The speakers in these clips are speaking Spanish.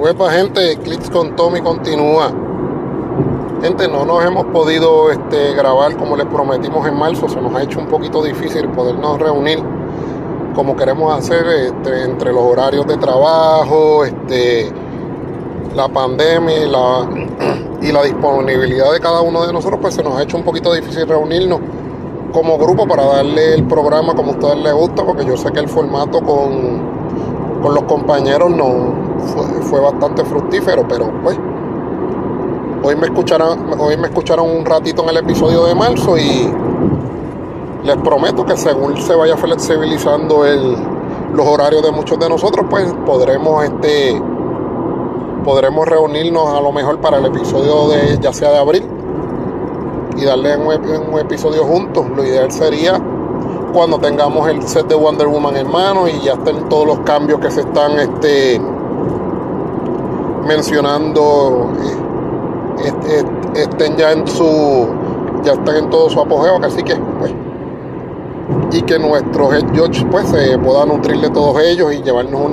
Huepa gente, Clips con Tommy continúa. Gente, no nos hemos podido este, grabar como les prometimos en marzo, se nos ha hecho un poquito difícil podernos reunir como queremos hacer este, entre los horarios de trabajo, este, la pandemia y la, disponibilidad de cada uno de nosotros, pues se nos ha hecho un poquito difícil reunirnos como grupo para darle el programa como a ustedes les gusta, porque yo sé que el formato con, con los compañeros no fue, bastante fructífero, pero pues hoy me escucharon, hoy me escucharon un ratito en el episodio de marzo y les prometo que según se vaya flexibilizando el, los horarios de muchos de nosotros, pues podremos este podremos reunirnos a lo mejor para el episodio de ya sea de abril y darle un, episodio juntos. Lo ideal sería cuando tengamos el set de Wonder Woman en mano y ya estén todos los cambios que se están este, mencionando eh, estén ya en su ya están en todo su apogeo así que pues y que nuestros head judge pues se pueda nutrir de todos ellos y llevarnos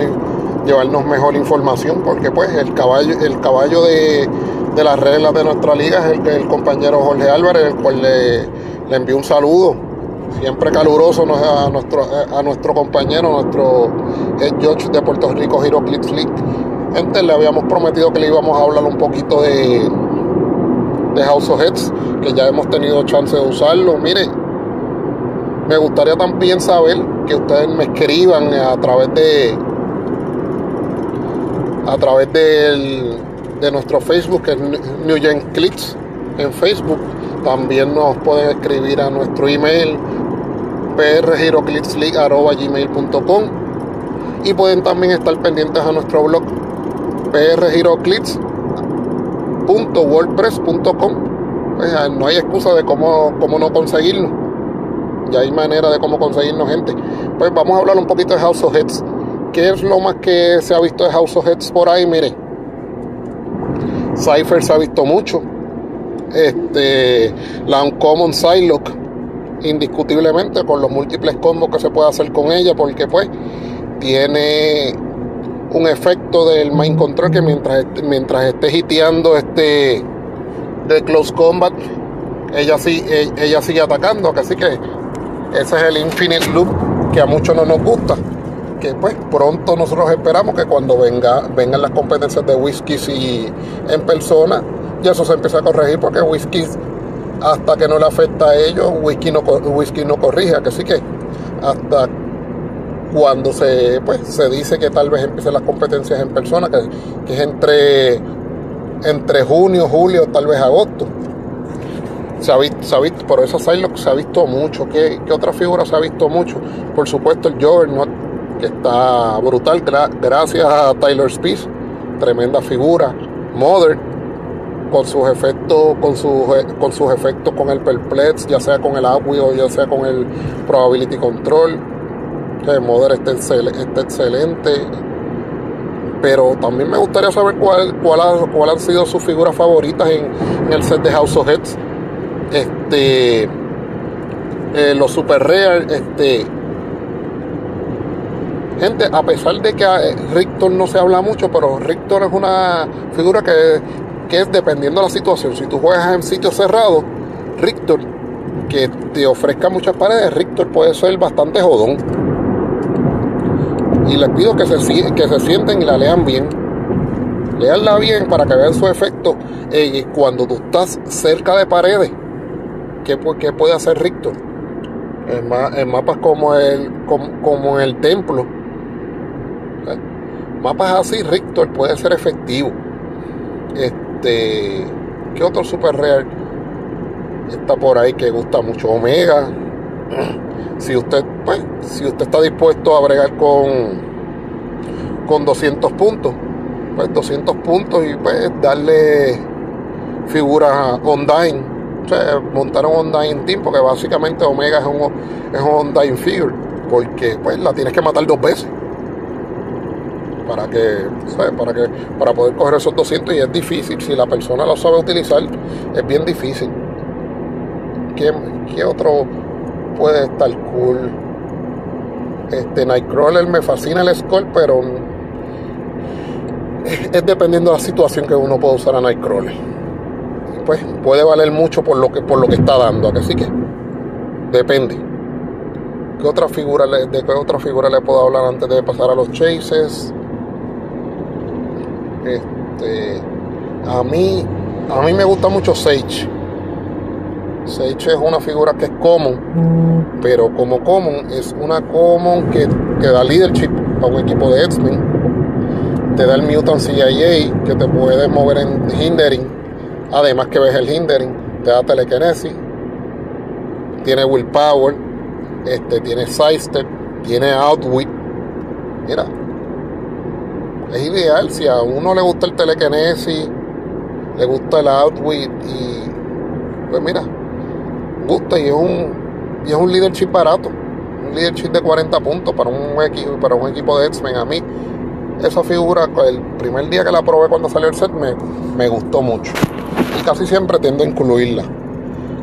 llevarnos mejor información porque pues el caballo el caballo de de las reglas de nuestra liga es el, compañero Jorge Álvarez, el cual le, le envío un saludo siempre caluroso a nuestro, a nuestro compañero, nuestro head judge de Puerto Rico, Hiro Click. Gente, le habíamos prometido que le íbamos a hablar un poquito de, de House of Heads, que ya hemos tenido chance de usarlo. Mire, me gustaría también saber que ustedes me escriban a través de a través del de nuestro Facebook, que es New Gen Clicks en Facebook. También nos pueden escribir a nuestro email prgiroclicksleague.gmail.com y pueden también estar pendientes a nuestro blog prgiroclicks.wordpress.com pues, ah, no hay excusa de cómo, cómo no conseguirnos ya hay manera de cómo conseguirnos gente pues vamos a hablar un poquito de House of Heads ¿qué es lo más que se ha visto de House of Heads por ahí? mire Cypher se ha visto mucho. Este, la Uncommon Psylocke, indiscutiblemente, con los múltiples combos que se puede hacer con ella, porque pues tiene un efecto del mind control que mientras, mientras esté hiteando este de close combat, ella, sí, e, ella sigue atacando, así que ese es el infinite loop que a muchos no nos gusta que pues pronto nosotros esperamos que cuando venga, vengan las competencias de whiskies y en persona, ya eso se empieza a corregir porque whisky hasta que no le afecta a ellos, whisky no, whisky no corrige, así que hasta cuando se, pues, se dice que tal vez empiecen las competencias en persona, que, es entre, entre junio, julio, tal vez agosto. Se ha visto, se ha visto por eso se ha visto mucho. ¿Qué, ¿Qué, otra figura se ha visto mucho? Por supuesto el no que está brutal, gracias a Tyler Spies, tremenda figura. Mother, con sus efectos, con sus, con sus efectos con el perplex, ya sea con el agua o ya sea con el probability control. Mother está, está excelente. Pero también me gustaría saber cuál, cuál, cuál han sido sus figuras favoritas en, el set de House of Heads. Este, eh, los super rare, este, Gente, a pesar de que eh, Rictor no se habla mucho, pero Rictor es una figura que, es dependiendo de la situación. Si tú juegas en sitios cerrados, Rictor, que te ofrezca muchas paredes, Rictor puede ser bastante jodón. Y les pido que se, que se sienten y la lean bien. Leanla bien para que vean su efecto eh, cuando tú estás cerca de paredes. ¿Qué, puede hacer Rictor? En, mapas como el, como, el templo, mapas así, Rictor puede ser efectivo. Este, ¿qué otro super real está por ahí que gusta mucho? Omega. Si usted, pues, si usted está dispuesto a bregar con, con 200 puntos, pues 200 puntos y pues darle figuras online. O sea, montar un online team, porque básicamente Omega es un, es un online figure, porque pues la tienes que matar dos veces para que, Para que, para poder coger esos 200 y es difícil, si la persona lo sabe utilizar, es bien difícil. ¿Qué, qué otro puede estar cool? Este Nightcrawler me fascina el score, pero es dependiendo de la situación que uno puede usar a Nightcrawler. Pues puede valer mucho por lo que, por lo que está dando. Así que depende. ¿Qué otra figura le, ¿De qué otra figura le puedo hablar antes de pasar a los chases? Este, a mí, a mí me gusta mucho Sage. Sage es una figura que es common, pero como common es una common que, que da leadership a un equipo de X-Men. Te da el Mutant CIA que te puede mover en hindering. Además que ves el hindering, te da telekinesis, tiene willpower, este, tiene sidestep, tiene outwit. Mira, es ideal si a uno le gusta el telekinesis, le gusta el outwit y pues mira, gusta y es un y es un leadership barato, un leadership de 40 puntos para un equipo para un equipo de X-Men. A mí esa figura el primer día que la probé cuando salió el set me, me gustó mucho. Y casi siempre tiendo a incluirla.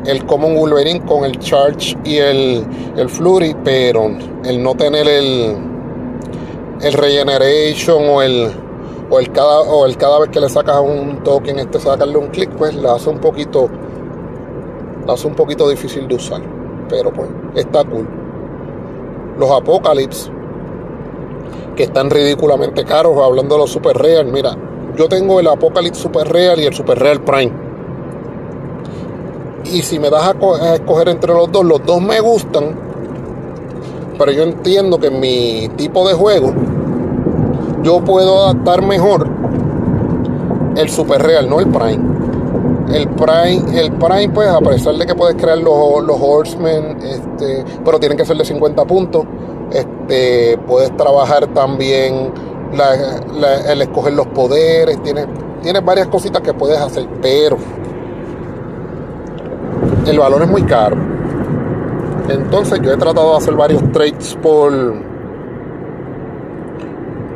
El Common Wolverine con el Charge y el, el Flurry pero el no tener el el Regeneration o el o el cada o el cada vez que le sacas un token este sacarle un clic pues la hace un poquito la hace un poquito difícil de usar pero pues está cool los Apocalypse que están ridículamente caros hablando de los Super Real mira yo tengo el Apocalypse Super Real y el Super Real Prime y si me das a, escoger entre los dos los dos me gustan pero yo entiendo que en mi tipo de juego yo puedo adaptar mejor el Super Real, no el Prime. El Prime, el Prime, pues, a pesar de que puedes crear los, los Horsemen, este, pero tienen que ser de 50 puntos. Este, puedes trabajar también el escoger los poderes, tienes, tienes varias cositas que puedes hacer, pero el valor es muy caro. Entonces yo he tratado de hacer varios trades por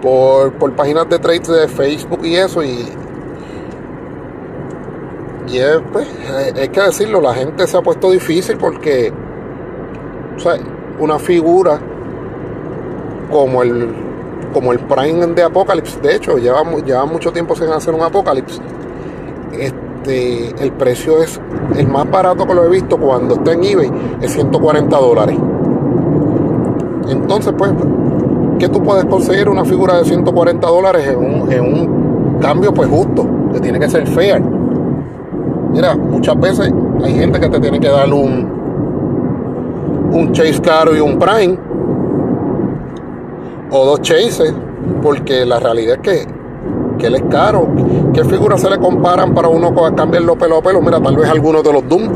por, páginas de trades de Facebook y eso y y es, pues, hay que decirlo, la gente se ha puesto difícil porque una figura como el como el Prime de Apocalypse, de hecho, lleva, lleva mucho tiempo sin hacer un Apocalypse. Este, el precio es el más barato que lo he visto cuando está en eBay, es 140 dólares. Entonces, pues, que tú puedes conseguir una figura de 140 dólares en un, cambio pues justo, que tiene que ser fair. Mira, muchas veces hay gente que te tiene que dar un, un chase caro y un prime, o dos chases, porque la realidad es que, que él es caro. ¿Qué figuras se le comparan para uno cambiarlo pelo a pelo? Mira, tal vez algunos de los Doom,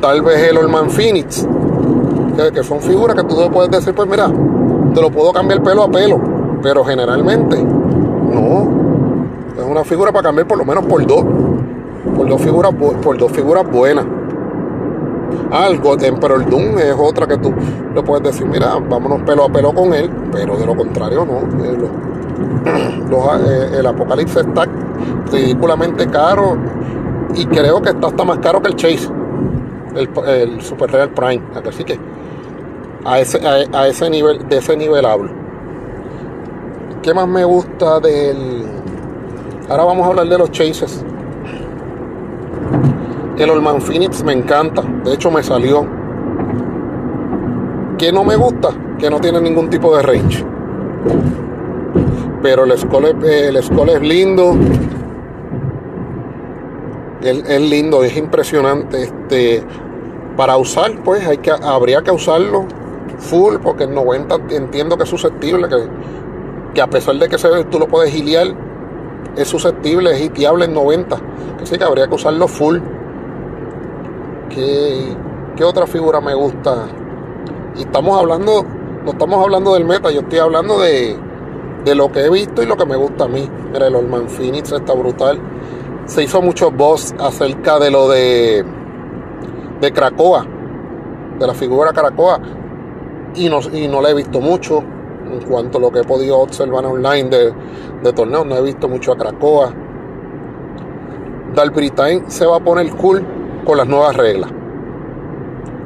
tal vez el Orman Phoenix que, son figuras que tú puedes decir, pues mira, te lo puedo cambiar pelo a pelo, pero generalmente no. Es una figura para cambiar por lo menos por dos. Por dos figuras, por dos figuras buenas. Pero el Doom es otra que tú le puedes decir, mira, vámonos pelo a pelo con él, pero de lo contrario no. Eh, eh, el Apocalipsis está ridículamente caro y creo que está hasta más caro que el Chase, el, el Super Real Prime. Así que a ese, a, ese nivel, de ese nivel hablo. ¿Qué más me gusta del... Ahora vamos a hablar de los chases. El Olman Phoenix me encanta. De hecho me salió. ¿Qué no me gusta? Que no tiene ningún tipo de range. Pero el Skull es, el es lindo. Es, lindo, es impresionante. Este, para usar, pues hay que, habría que usarlo full, porque el 90 entiendo que es susceptible, que, que a pesar de que se, tú lo puedes giliar, es susceptible, es hitiable en 90. Así que habría que usarlo full. ¿Qué, ¿Qué, otra figura me gusta? Y estamos hablando, no estamos hablando del meta, yo estoy hablando de, de lo que he visto y lo que me gusta a mí. Mira, el Orman Phoenix está brutal. Se hizo mucho voz acerca de lo de, de Cracoa, de la figura Cracoa y no, y no la he visto mucho en cuanto a lo que he podido observar online de, de torneos. No he visto mucho a Cracoa. Time se va a poner cool con las nuevas reglas.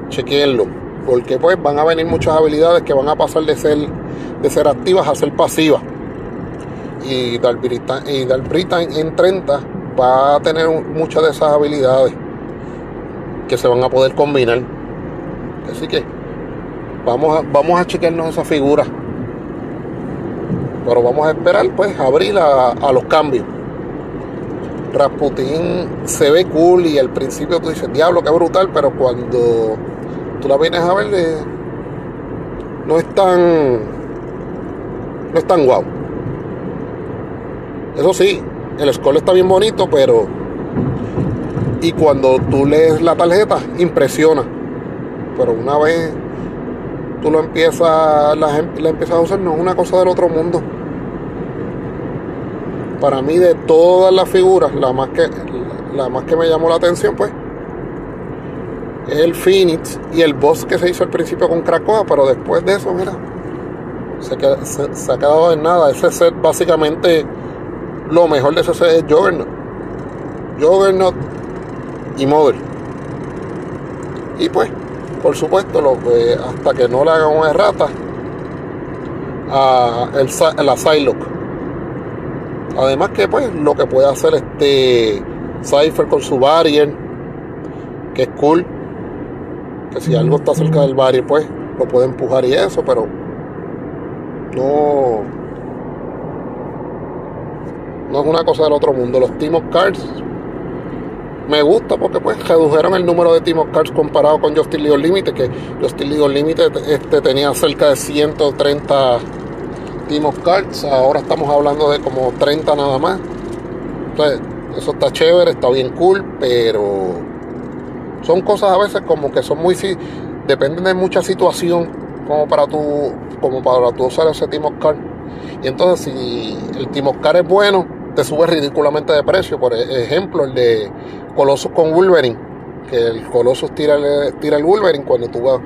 Chequenlo. Porque pues van a venir muchas habilidades que van a pasar de ser, de ser activas a ser pasivas. y Dark Britain, en 30 va a tener muchas de esas habilidades que se van a poder combinar. Así que vamos a, vamos a chequearnos esa figura. Pero vamos a esperar pues abrir a, a los cambios. Rasputin se ve cool y al principio tú dices, diablo, qué brutal, pero cuando tú la vienes a ver, eh, no es tan, no es tan guau. Eso sí, el score está bien bonito, pero y cuando tú lees la tarjeta impresiona. Pero una vez tú lo empiezas, la, la empiezas a usar, no es una cosa del otro mundo para mí de todas las figuras, la más que, la más que me llamó la atención, pues, es el Phoenix y el boss que se hizo al principio con Krakoa, pero después de eso, mira, se, ha quedado en nada. Ese set, básicamente, lo mejor de ese set es Juggernaut. Juggernaut y Mother. Y pues, por supuesto, hasta que no le hagan una errata, a el, la Psylocke Además que pues lo que puede hacer este Cypher con su barrier, que es cool. Que si algo está cerca del barrier, pues lo puede empujar y eso, pero no. No es una cosa del otro mundo. Los Team of Cards me gusta porque pues redujeron el número de Team of Cards comparado con Justice League Unlimited, que Justice League Unlimited este, tenía cerca de 130 Cards, ahora estamos hablando de como 30 nada más. Entonces, eso está chévere, está bien cool, pero son cosas a veces como que son muy dependen de mucha situación como para tu como para tu usar ese Team Card. Y entonces si el Team Card es bueno, te sube ridículamente de precio. Por e-, ejemplo, el de Colossus con Wolverine, que el Colossus tira el, tira el Wolverine cuando tú vas,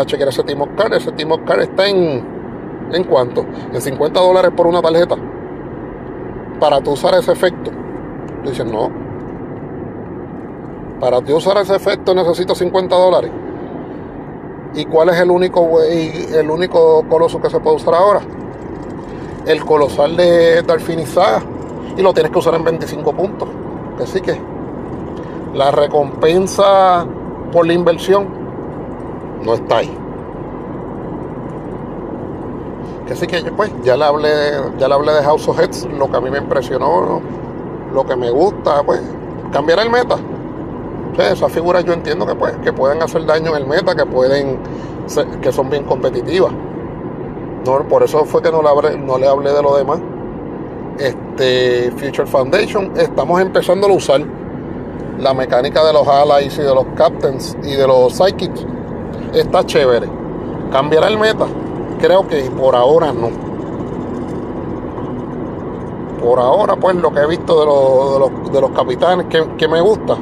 a chequear ese Team Card, ese Team Card está en ¿En cuánto? En 50 dólares por una tarjeta. Para tú usar ese efecto. Dicen, no. Para tú usar ese efecto necesito 50 dólares. ¿Y cuál es el único el único coloso que se puede usar ahora? El colosal de Darfini Y lo tienes que usar en 25 puntos. Así que la recompensa por la inversión no está ahí. Que sí que pues ya le hablé, ya le hablé de House of Heads, lo que a mí me impresionó, lo que me gusta, pues, cambiar el meta. esas figuras yo entiendo que pues, que pueden hacer daño en el meta, que pueden que son bien competitivas. Por eso fue que no le hablé, no le hablé de lo demás. Este Future Foundation, estamos empezando a usar la mecánica de los allies y de los captains y de los psychics. Está chévere. Cambiará el meta creo que por ahora no. Por ahora, pues lo que he visto de los, de los, capitanes que, me gusta.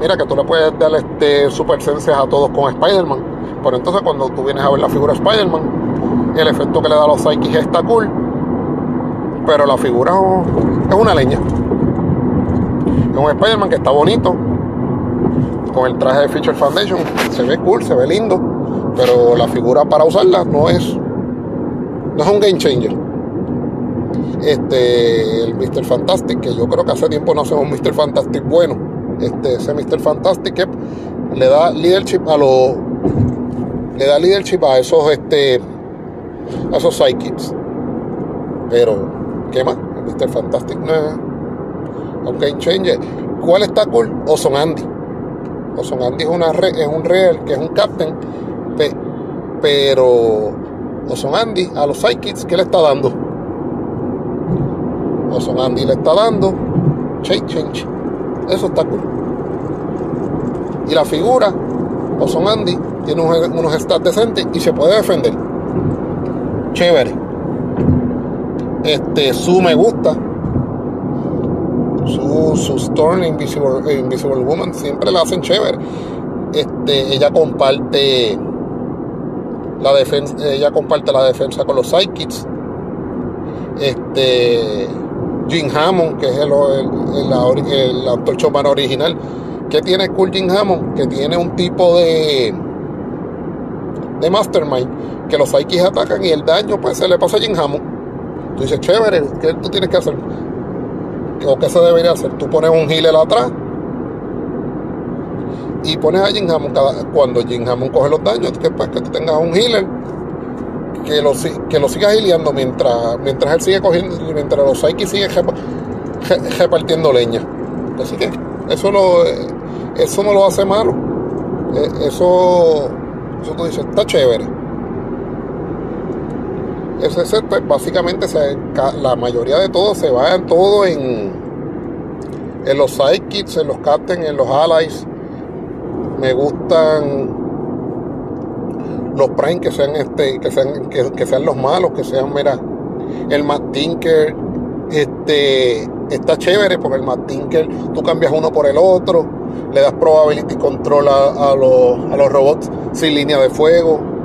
Mira que tú le puedes dar este super a todos con Spider-Man. Pero entonces cuando tú vienes a ver la figura de Spider-Man, el efecto que le da a los Psychics está cool. Pero la figura es una leña. Un Spider-Man que está bonito. Con el traje de Feature Foundation. Se ve cool, se ve lindo pero la figura para usarla no es no es un game changer. Este, el Mr. Fantastic, que yo creo que hace tiempo no hacemos un Mr. Fantastic bueno. Este, ese Mr. Fantastic le da leadership a los le da leadership a esos este a esos psychics. Pero, ¿qué más? El Mr. Fantastic no game changer. ¿Cuál está cool? Oson Andy. Oson Andy es, una es un real que es un captain pero Oson Andy a los Psychics, ¿qué le está dando? Oson Andy le está dando change, change. Eso está cool. Y la figura, Oson Andy, tiene unos, stats decentes y se puede defender. Chévere. Este, su me gusta. Su, su Storm Invisible, Invisible Woman siempre la hacen chévere. Este, ella comparte la defensa, ella comparte la defensa con los Psychics. Este, Jim Hammond, que es el, el, el, autor original. que tiene cool Jim Hammond? Que tiene un tipo de, de mastermind que los Psychics atacan y el daño pues se le pasa a Jim Hammond. Tú dices, chévere, ¿qué tú tienes que hacer? ¿O qué se debería hacer? Tú pones un healer atrás y pones a Jim Hammond cuando Jim Hammond coge los daños, que, pues, que tú tengas un healer que lo, que lo sigas gileando mientras, mientras él sigue cogiendo, mientras los Psyche siguen repartiendo leña. Así que eso, lo, eso no lo hace malo. E, eso, eso tú dices, está chévere. Ese set, pues básicamente se, la mayoría de todo se en todo en, en los sidekicks, en los captains, en los allies. Me gustan los prime que sean este, que sean, que, sean los malos, que sean, mira, el Matt Tinker, este está chévere porque el Matt Tinker tú cambias uno por el otro, le das probability control a, los, a los robots sin línea de fuego.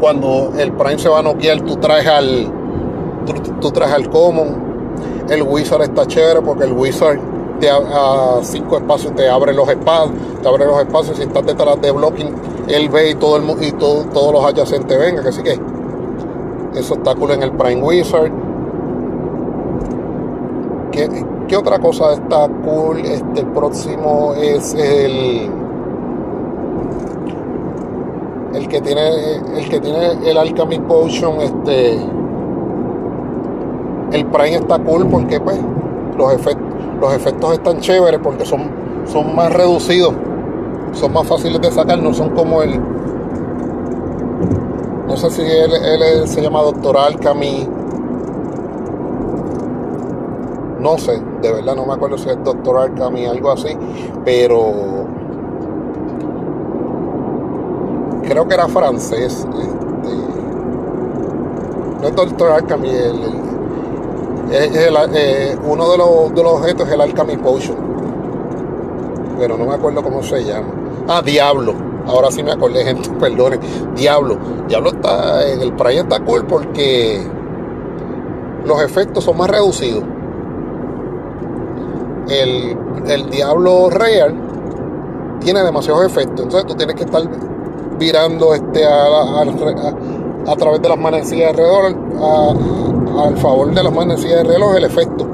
Cuando el Prime se va a noquear, tú traes al tú, traes al Common. El Wizard está chévere porque el Wizard te, a cinco espacios te abre los espacios, te abre los espacios. Si estás detrás de blocking, él ve y todo el y todo, todos los adyacentes vengan. Así que eso está cool en el Prime Wizard. ¿Qué, otra cosa está cool? Este, el próximo es el el que tiene el que tiene el Alchemy Potion este el Prime está cool porque pues los efectos los efectos están chéveres porque son son más reducidos son más fáciles de sacar no son como el no sé si él, él se llama Doctor Alchemy no sé, de verdad no me acuerdo si es Doctor Arkham y algo así, pero creo que era francés. Este, no es Doctor Arkham el, eh, uno de los, objetos es el Alchemy Potion. Pero no me acuerdo cómo se llama. Ah, Diablo. Ahora sí me acordé, gente, perdone. Diablo. Diablo está, en el Prime está cool porque los efectos son más reducidos el, Diablo Real tiene demasiados efectos. Entonces tú tienes que estar virando este a, a, través de las manecillas de reloj, al favor de las manecillas de reloj, el efecto.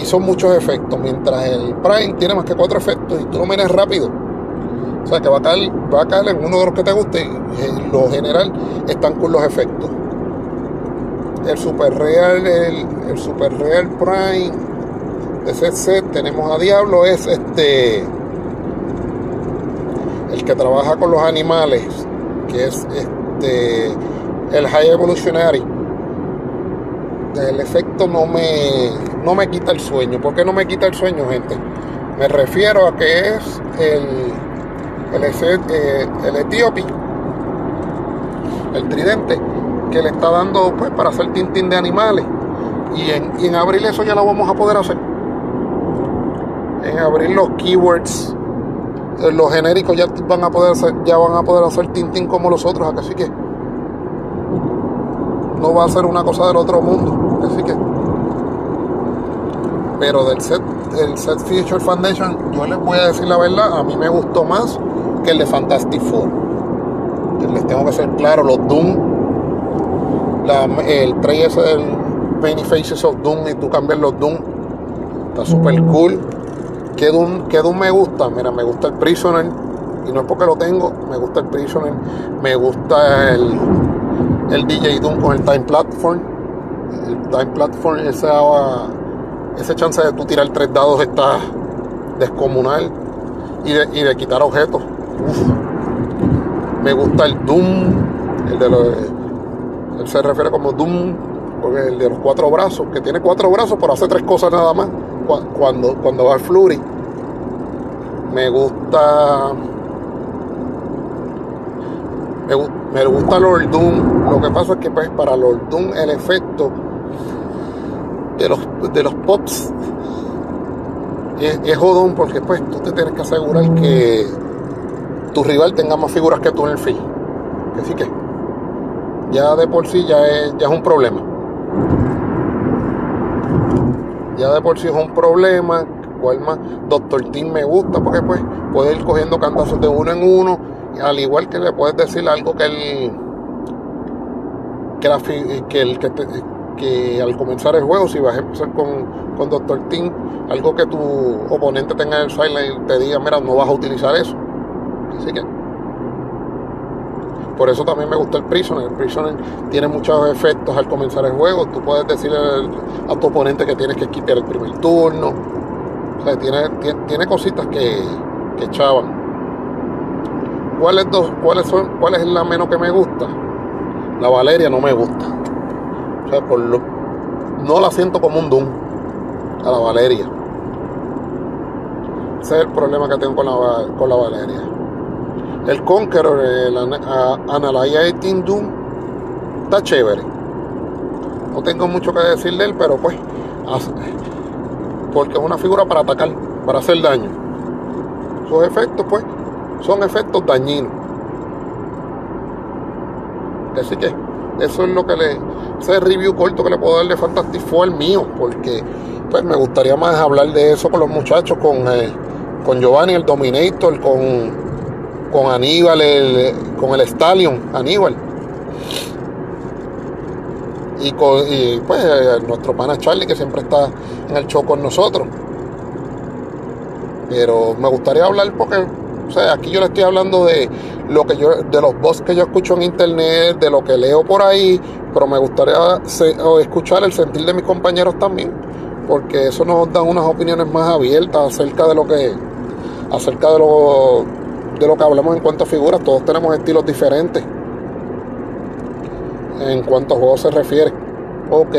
Y son muchos efectos. Mientras el Prime tiene más que cuatro efectos y tú lo miras rápido. O sea que va a caer, va a caer en uno de los que te guste. Y en lo general están con los efectos. El Super Real, el, el Super Real Prime ese set tenemos a Diablo, es este el que trabaja con los animales, que es este el High Evolutionary. El efecto no me, no me quita el sueño. ¿Por qué no me quita el sueño, gente? Me refiero a que es el, el, eh, el etíope, el tridente, que le está dando pues para hacer tintín de animales. Y en, y en abril eso ya lo vamos a poder hacer en abrir los keywords los genéricos ya van a poder hacer, ya van a poder hacer tintín como los otros así que no va a ser una cosa del otro mundo así que. Pero del set el set Feature Foundation yo les voy a decir la verdad a mí me gustó más que el de Fantastic Four. Les tengo que ser claro los Doom el 3 del Many Faces of Doom y tú cambias los Doom está super cool ¿Qué Doom, me gusta? Mira, me gusta el Prisoner. Y no es porque lo tengo, me gusta el Prisoner. Me gusta el, el DJ Doom con el Time Platform. El Time Platform, esa, ese chance de tú tirar tres dados está descomunal. Y de, y de quitar objetos. Me gusta el Doom. El de los, él se refiere como Doom, el de los cuatro brazos, que tiene cuatro brazos, pero hace tres cosas nada más cuando, cuando va al Flurry. Me gusta. Me, gusta Lord Doom. Lo que pasa es que pues, para Lord Doom el efecto de los, de los pops es, jodón porque pues tú te tienes que asegurar que tu rival tenga más figuras que tú en el field. Así que ya de por sí ya es, ya es un problema ya de por sí es un problema. Cual más Doctor Team me gusta porque pues puede ir cogiendo cantazos de uno en uno. Al igual que le puedes decir algo que el que, la, que el que, al comenzar el juego, si vas a empezar con, con Dr. Team, algo que tu oponente tenga en el sideline te diga, mira, no vas a utilizar eso. Así que por eso también me gusta el Prisoner. El Prisoner tiene muchos efectos al comenzar el juego. Tú puedes decirle a tu oponente que tienes que quitar el primer turno. O sea, tiene, tiene, cositas que, que chavan. ¿Cuáles dos, cuáles son, cuál es la menos que me gusta? La Valeria no me gusta. O sea, por lo, no la siento como un Doom a la Valeria. Ese es el problema que tengo con la, con la Valeria. El Conqueror, el Analyzing Doom, está chévere. No tengo mucho que decir de él, pero pues, porque es una figura para atacar, para hacer daño. Sus efectos, pues, son efectos dañinos. Así que eso es lo que le. Ese review corto que le puedo dar de Fantastic Four mío, porque pues me gustaría más hablar de eso con los muchachos, con, eh, con Giovanni, el Dominator, con, con Aníbal, el, con el Stallion, Aníbal. Y, y pues eh, nuestro pana Charlie, que siempre está en el show con nosotros. Pero me gustaría hablar porque o sea, aquí yo le estoy hablando de lo que yo, de los voz que yo escucho en internet, de lo que leo por ahí, pero me gustaría escuchar el sentir de mis compañeros también, porque eso nos da unas opiniones más abiertas acerca de lo que, acerca de lo, de lo que hablamos en cuanto a figuras. Todos tenemos estilos diferentes en cuanto a juegos se refiere. Ok.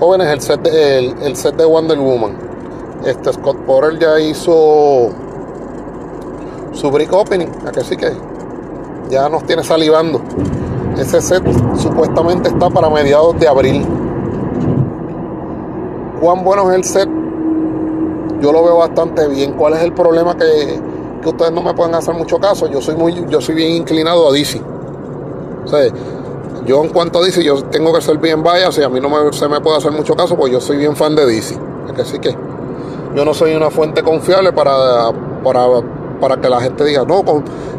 Jóvenes, el set de, el, set de Wonder Woman. Este Scott Porter ya hizo su brick opening, que sí que ya nos tiene salivando. Ese set supuestamente está para mediados de abril. ¿Cuán bueno es el set? Yo lo veo bastante bien. ¿Cuál es el problema que, que ustedes no me pueden hacer mucho caso? Yo soy muy, yo soy bien inclinado a DC. Yo en cuanto a DC, yo tengo que ser bien bias y a mí no me, se me puede hacer mucho caso porque yo soy bien fan de DC. que sí que yo no soy una fuente confiable para, para para que la gente diga, no,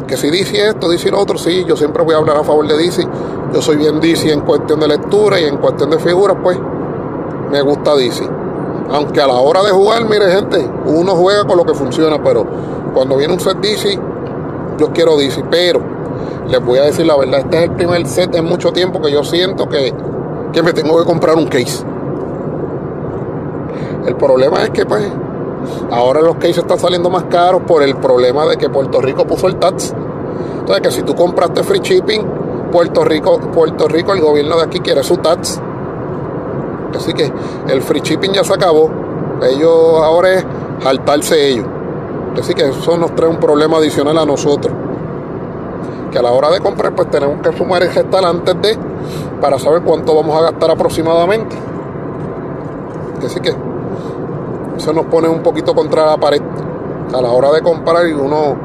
que si dice esto, dice lo otro, sí, yo siempre voy a hablar a favor de DC. Yo soy bien DC en cuestión de lectura y en cuestión de figuras, pues me gusta DC. Aunque a la hora de jugar, mire gente, uno juega con lo que funciona, pero cuando viene un set DC, yo quiero DC. Pero les voy a decir la verdad, este es el primer set en mucho tiempo que yo siento que, que me tengo que comprar un case. El problema es que pues Ahora los cases están saliendo más caros por el problema de que Puerto Rico puso el tax. Entonces, que si tú compraste free shipping, Puerto Rico, Puerto Rico, el gobierno de aquí quiere su tax. Así que el free shipping ya se acabó. Ellos ahora es saltarse ellos. Así que eso nos trae un problema adicional a nosotros. Que a la hora de comprar, pues tenemos que sumar el gestal antes de para saber cuánto vamos a gastar aproximadamente. Así que se nos pone un poquito contra la pared a la hora de comprar y uno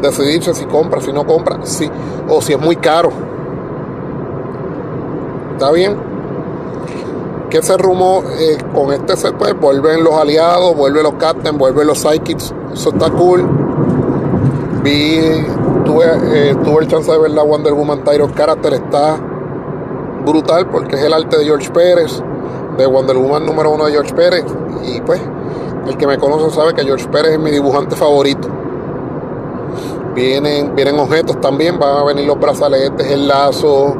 decidirse si compra, si no compra, si, o si es muy caro. ¿Está bien? Que se rumor eh, con este set, pues vuelven los aliados, vuelven los captains, vuelven los psychics. Eso está cool. Vi, tuve, eh, tuve el chance de ver la Wonder Woman Tyro Character, está brutal porque es el arte de George Pérez, de Wonder Woman número uno de George Pérez. Y pues el que me conoce sabe que George Pérez es mi dibujante favorito. Vienen, vienen objetos también, van a venir los brazaletes, el lazo,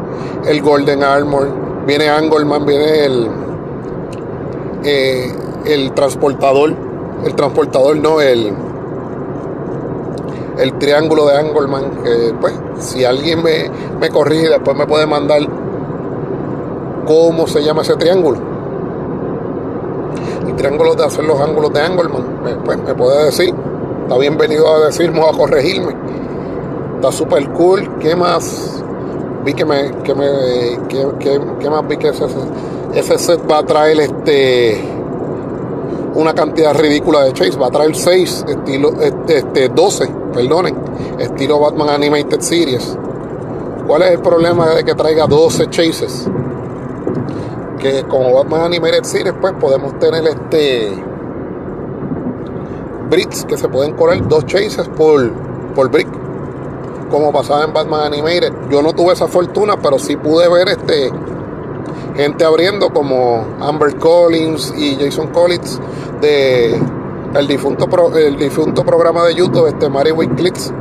el Golden Armor, viene Angleman, viene el, eh, el transportador, el transportador no, el, el triángulo de Angleman, pues si alguien me, me corrige después me puede mandar cómo se llama ese triángulo triángulos de hacer los ángulos de Angleman. Me, pues me puede decir, está bienvenido a decirme a corregirme. Está súper cool. ¿Qué más? Vi que me, que me, que, más vi que ese, ese set va a traer este una cantidad ridícula de chase. Va a traer 6, estilo, este, este 12, perdonen, estilo Batman Animated Series. ¿Cuál es el problema de que traiga 12 chases? que como Batman Animated Series pues podemos tener este bricks que se pueden correr dos chases por, por brick como pasaba en Batman Animated yo no tuve esa fortuna pero sí pude ver este gente abriendo como Amber Collins y Jason Collins de el difunto el difunto programa de YouTube este Mary Clicks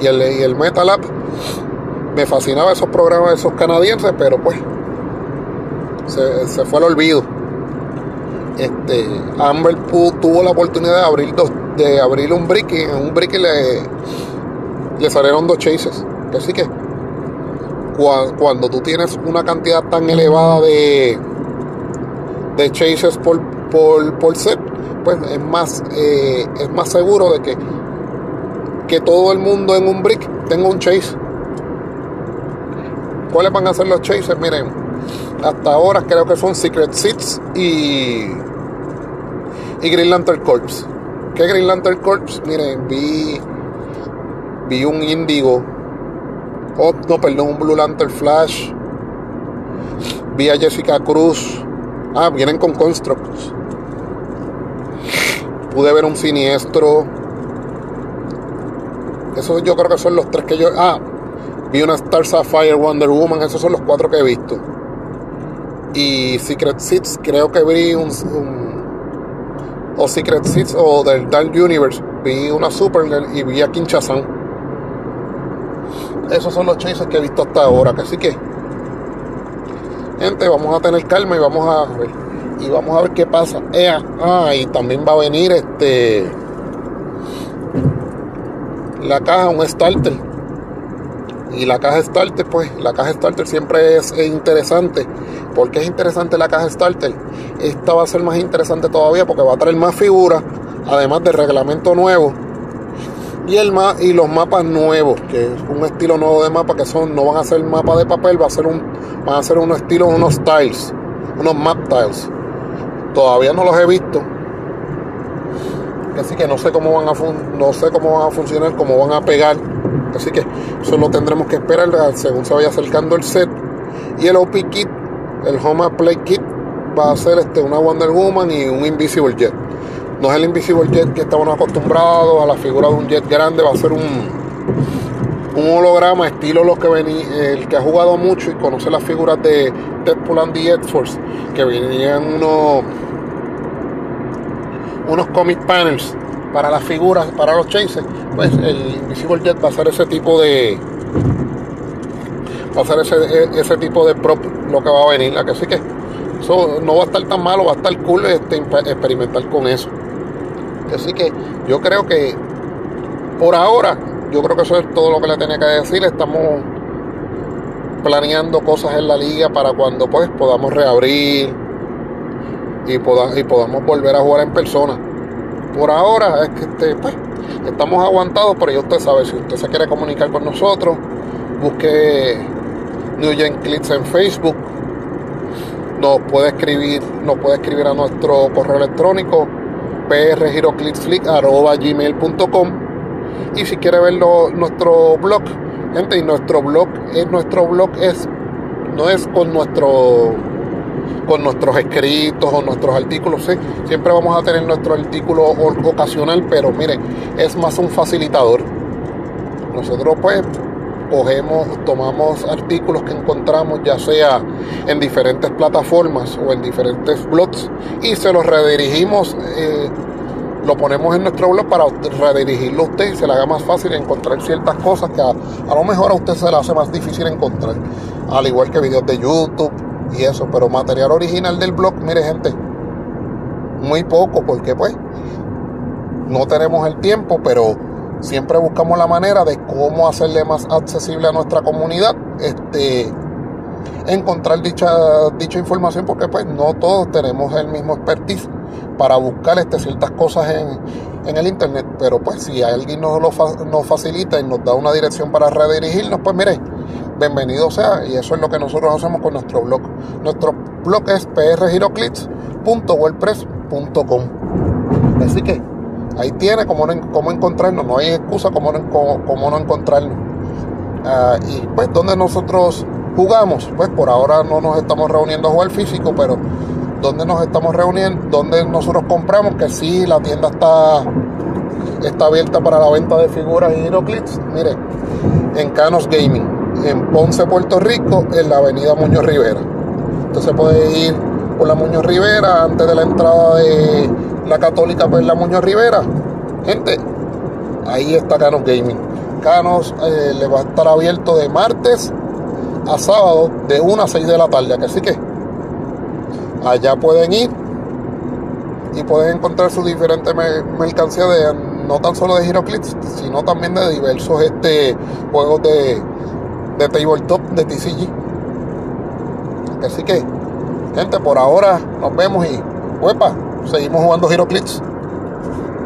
y el, y el Metal App me fascinaba esos programas esos canadienses pero pues se, fue al olvido. Este Amber tuvo la oportunidad de abrir dos, de abrir un brick y en un brick le, le salieron dos chases. Así que cuando, tú tienes una cantidad tan elevada de, de chases por, por, set, pues es más, eh, es más seguro de que, que todo el mundo en un brick tenga un chase. ¿Cuáles van a ser los chases? Miren, hasta ahora creo que son Secret Seats y, y Green Lantern Corps. ¿Qué Green Lantern Corps? Miren, vi, vi un índigo Oh, no, perdón, un Blue Lantern Flash. Vi a Jessica Cruz. Ah, vienen con Constructs. Pude ver un siniestro. Esos yo creo que son los tres que yo. Ah, vi una Star Sapphire Wonder Woman. Esos son los cuatro que he visto. Y Secret Seeds, creo que vi un. o Secret Seeds o del Dark Universe. Vi una Supergirl y vi a Kinshasa esos son los chases que he visto hasta ahora. Así que, gente, vamos a tener calma y vamos a ver. Y vamos a ver qué pasa. ah, y también va a venir este. La caja, un starter. Y la caja starter, pues, la caja starter siempre es interesante. ¿Por qué es interesante la caja starter? Esta va a ser más interesante todavía porque va a traer más figuras, además del reglamento nuevo y el y los mapas nuevos, que es un estilo nuevo de mapa que son no van a ser mapas de papel, va a ser un van a ser unos estilos, unos tiles, unos map tiles. Todavía no los he visto. Así que no sé cómo van a no sé cómo van a funcionar, cómo van a pegar. Así que eso lo tendremos que esperar según se vaya acercando el set. Y el OP kit, el Home Play Kit, va a ser este una Wonder Woman y un Invisible Jet. No es el Invisible Jet que estamos acostumbrados a la figura de un jet grande, va a ser un, un holograma estilo los que el que ha jugado mucho y conoce las figuras de Deadpool and the Ed Force, que venían unos unos comic panels para las figuras, para los chases, pues el Invisible Jet va a ser ese tipo de va a ser ese, ese tipo de prop lo que va a venir, así que eso no va a estar tan malo, va a estar cool este, experimentar con eso. Así que yo creo que por ahora, yo creo que eso es todo lo que le tenía que decir. Estamos planeando cosas en la liga para cuando pues podamos reabrir y, y podamos volver a jugar en persona. Por ahora es que este, pues, estamos aguantados, pero ya usted sabe, si usted se quiere comunicar con nosotros, busque New Gen Clips en Facebook, nos puede escribir, nos puede escribir a nuestro correo electrónico prgiroclicksflick.gmail.com y si quiere ver nuestro blog, gente, y nuestro blog es nuestro blog es no es con nuestro con nuestros escritos o nuestros artículos, ¿sí? siempre vamos a tener nuestro artículo ocasional, pero miren, es más un facilitador. Nosotros pues cogemos, tomamos artículos que encontramos ya sea en diferentes plataformas o en diferentes blogs y se los redirigimos, eh, lo ponemos en nuestro blog para redirigirlo a usted y se le haga más fácil encontrar ciertas cosas que a, lo mejor a usted se le hace más difícil encontrar, al igual que videos de YouTube y eso, pero material original del blog, mire gente, muy poco porque pues no tenemos el tiempo, pero siempre buscamos la manera de cómo hacerle más accesible a nuestra comunidad este encontrar dicha dicha información porque pues no todos tenemos el mismo expertise para buscar este, ciertas cosas en, el internet. Pero pues si alguien nos lo nos facilita y nos da una dirección para redirigirnos pues mire bienvenido sea. Y eso es lo que nosotros hacemos con nuestro blog. Nuestro blog es prgiroclips.wordpress.com así que ahí tiene cómo, cómo encontrarnos, no hay excusa cómo, cómo, no encontrarnos. Ah, y pues donde nosotros jugamos, pues por ahora no nos estamos reuniendo a jugar físico, pero donde nos estamos reuniendo, donde nosotros compramos, que sí, la tienda está, está abierta para la venta de figuras y Hiroclips, mire, en Canos Gaming, en Ponce, Puerto Rico, en la avenida Muñoz Rivera. Se puede ir por la Muñoz Rivera antes de la entrada de la Católica por la Muñoz Rivera. Gente, ahí está Canos Gaming. Canos eh, le va a estar abierto de martes a sábado de 1 a 6 de la tarde. Así que allá pueden ir y pueden encontrar sus diferentes mercancías de no tan solo de HeroClix, sino también de diversos este, juegos de, de tabletop de TCG. Así que, gente, por ahora nos vemos y, huepa, seguimos jugando HeroClix.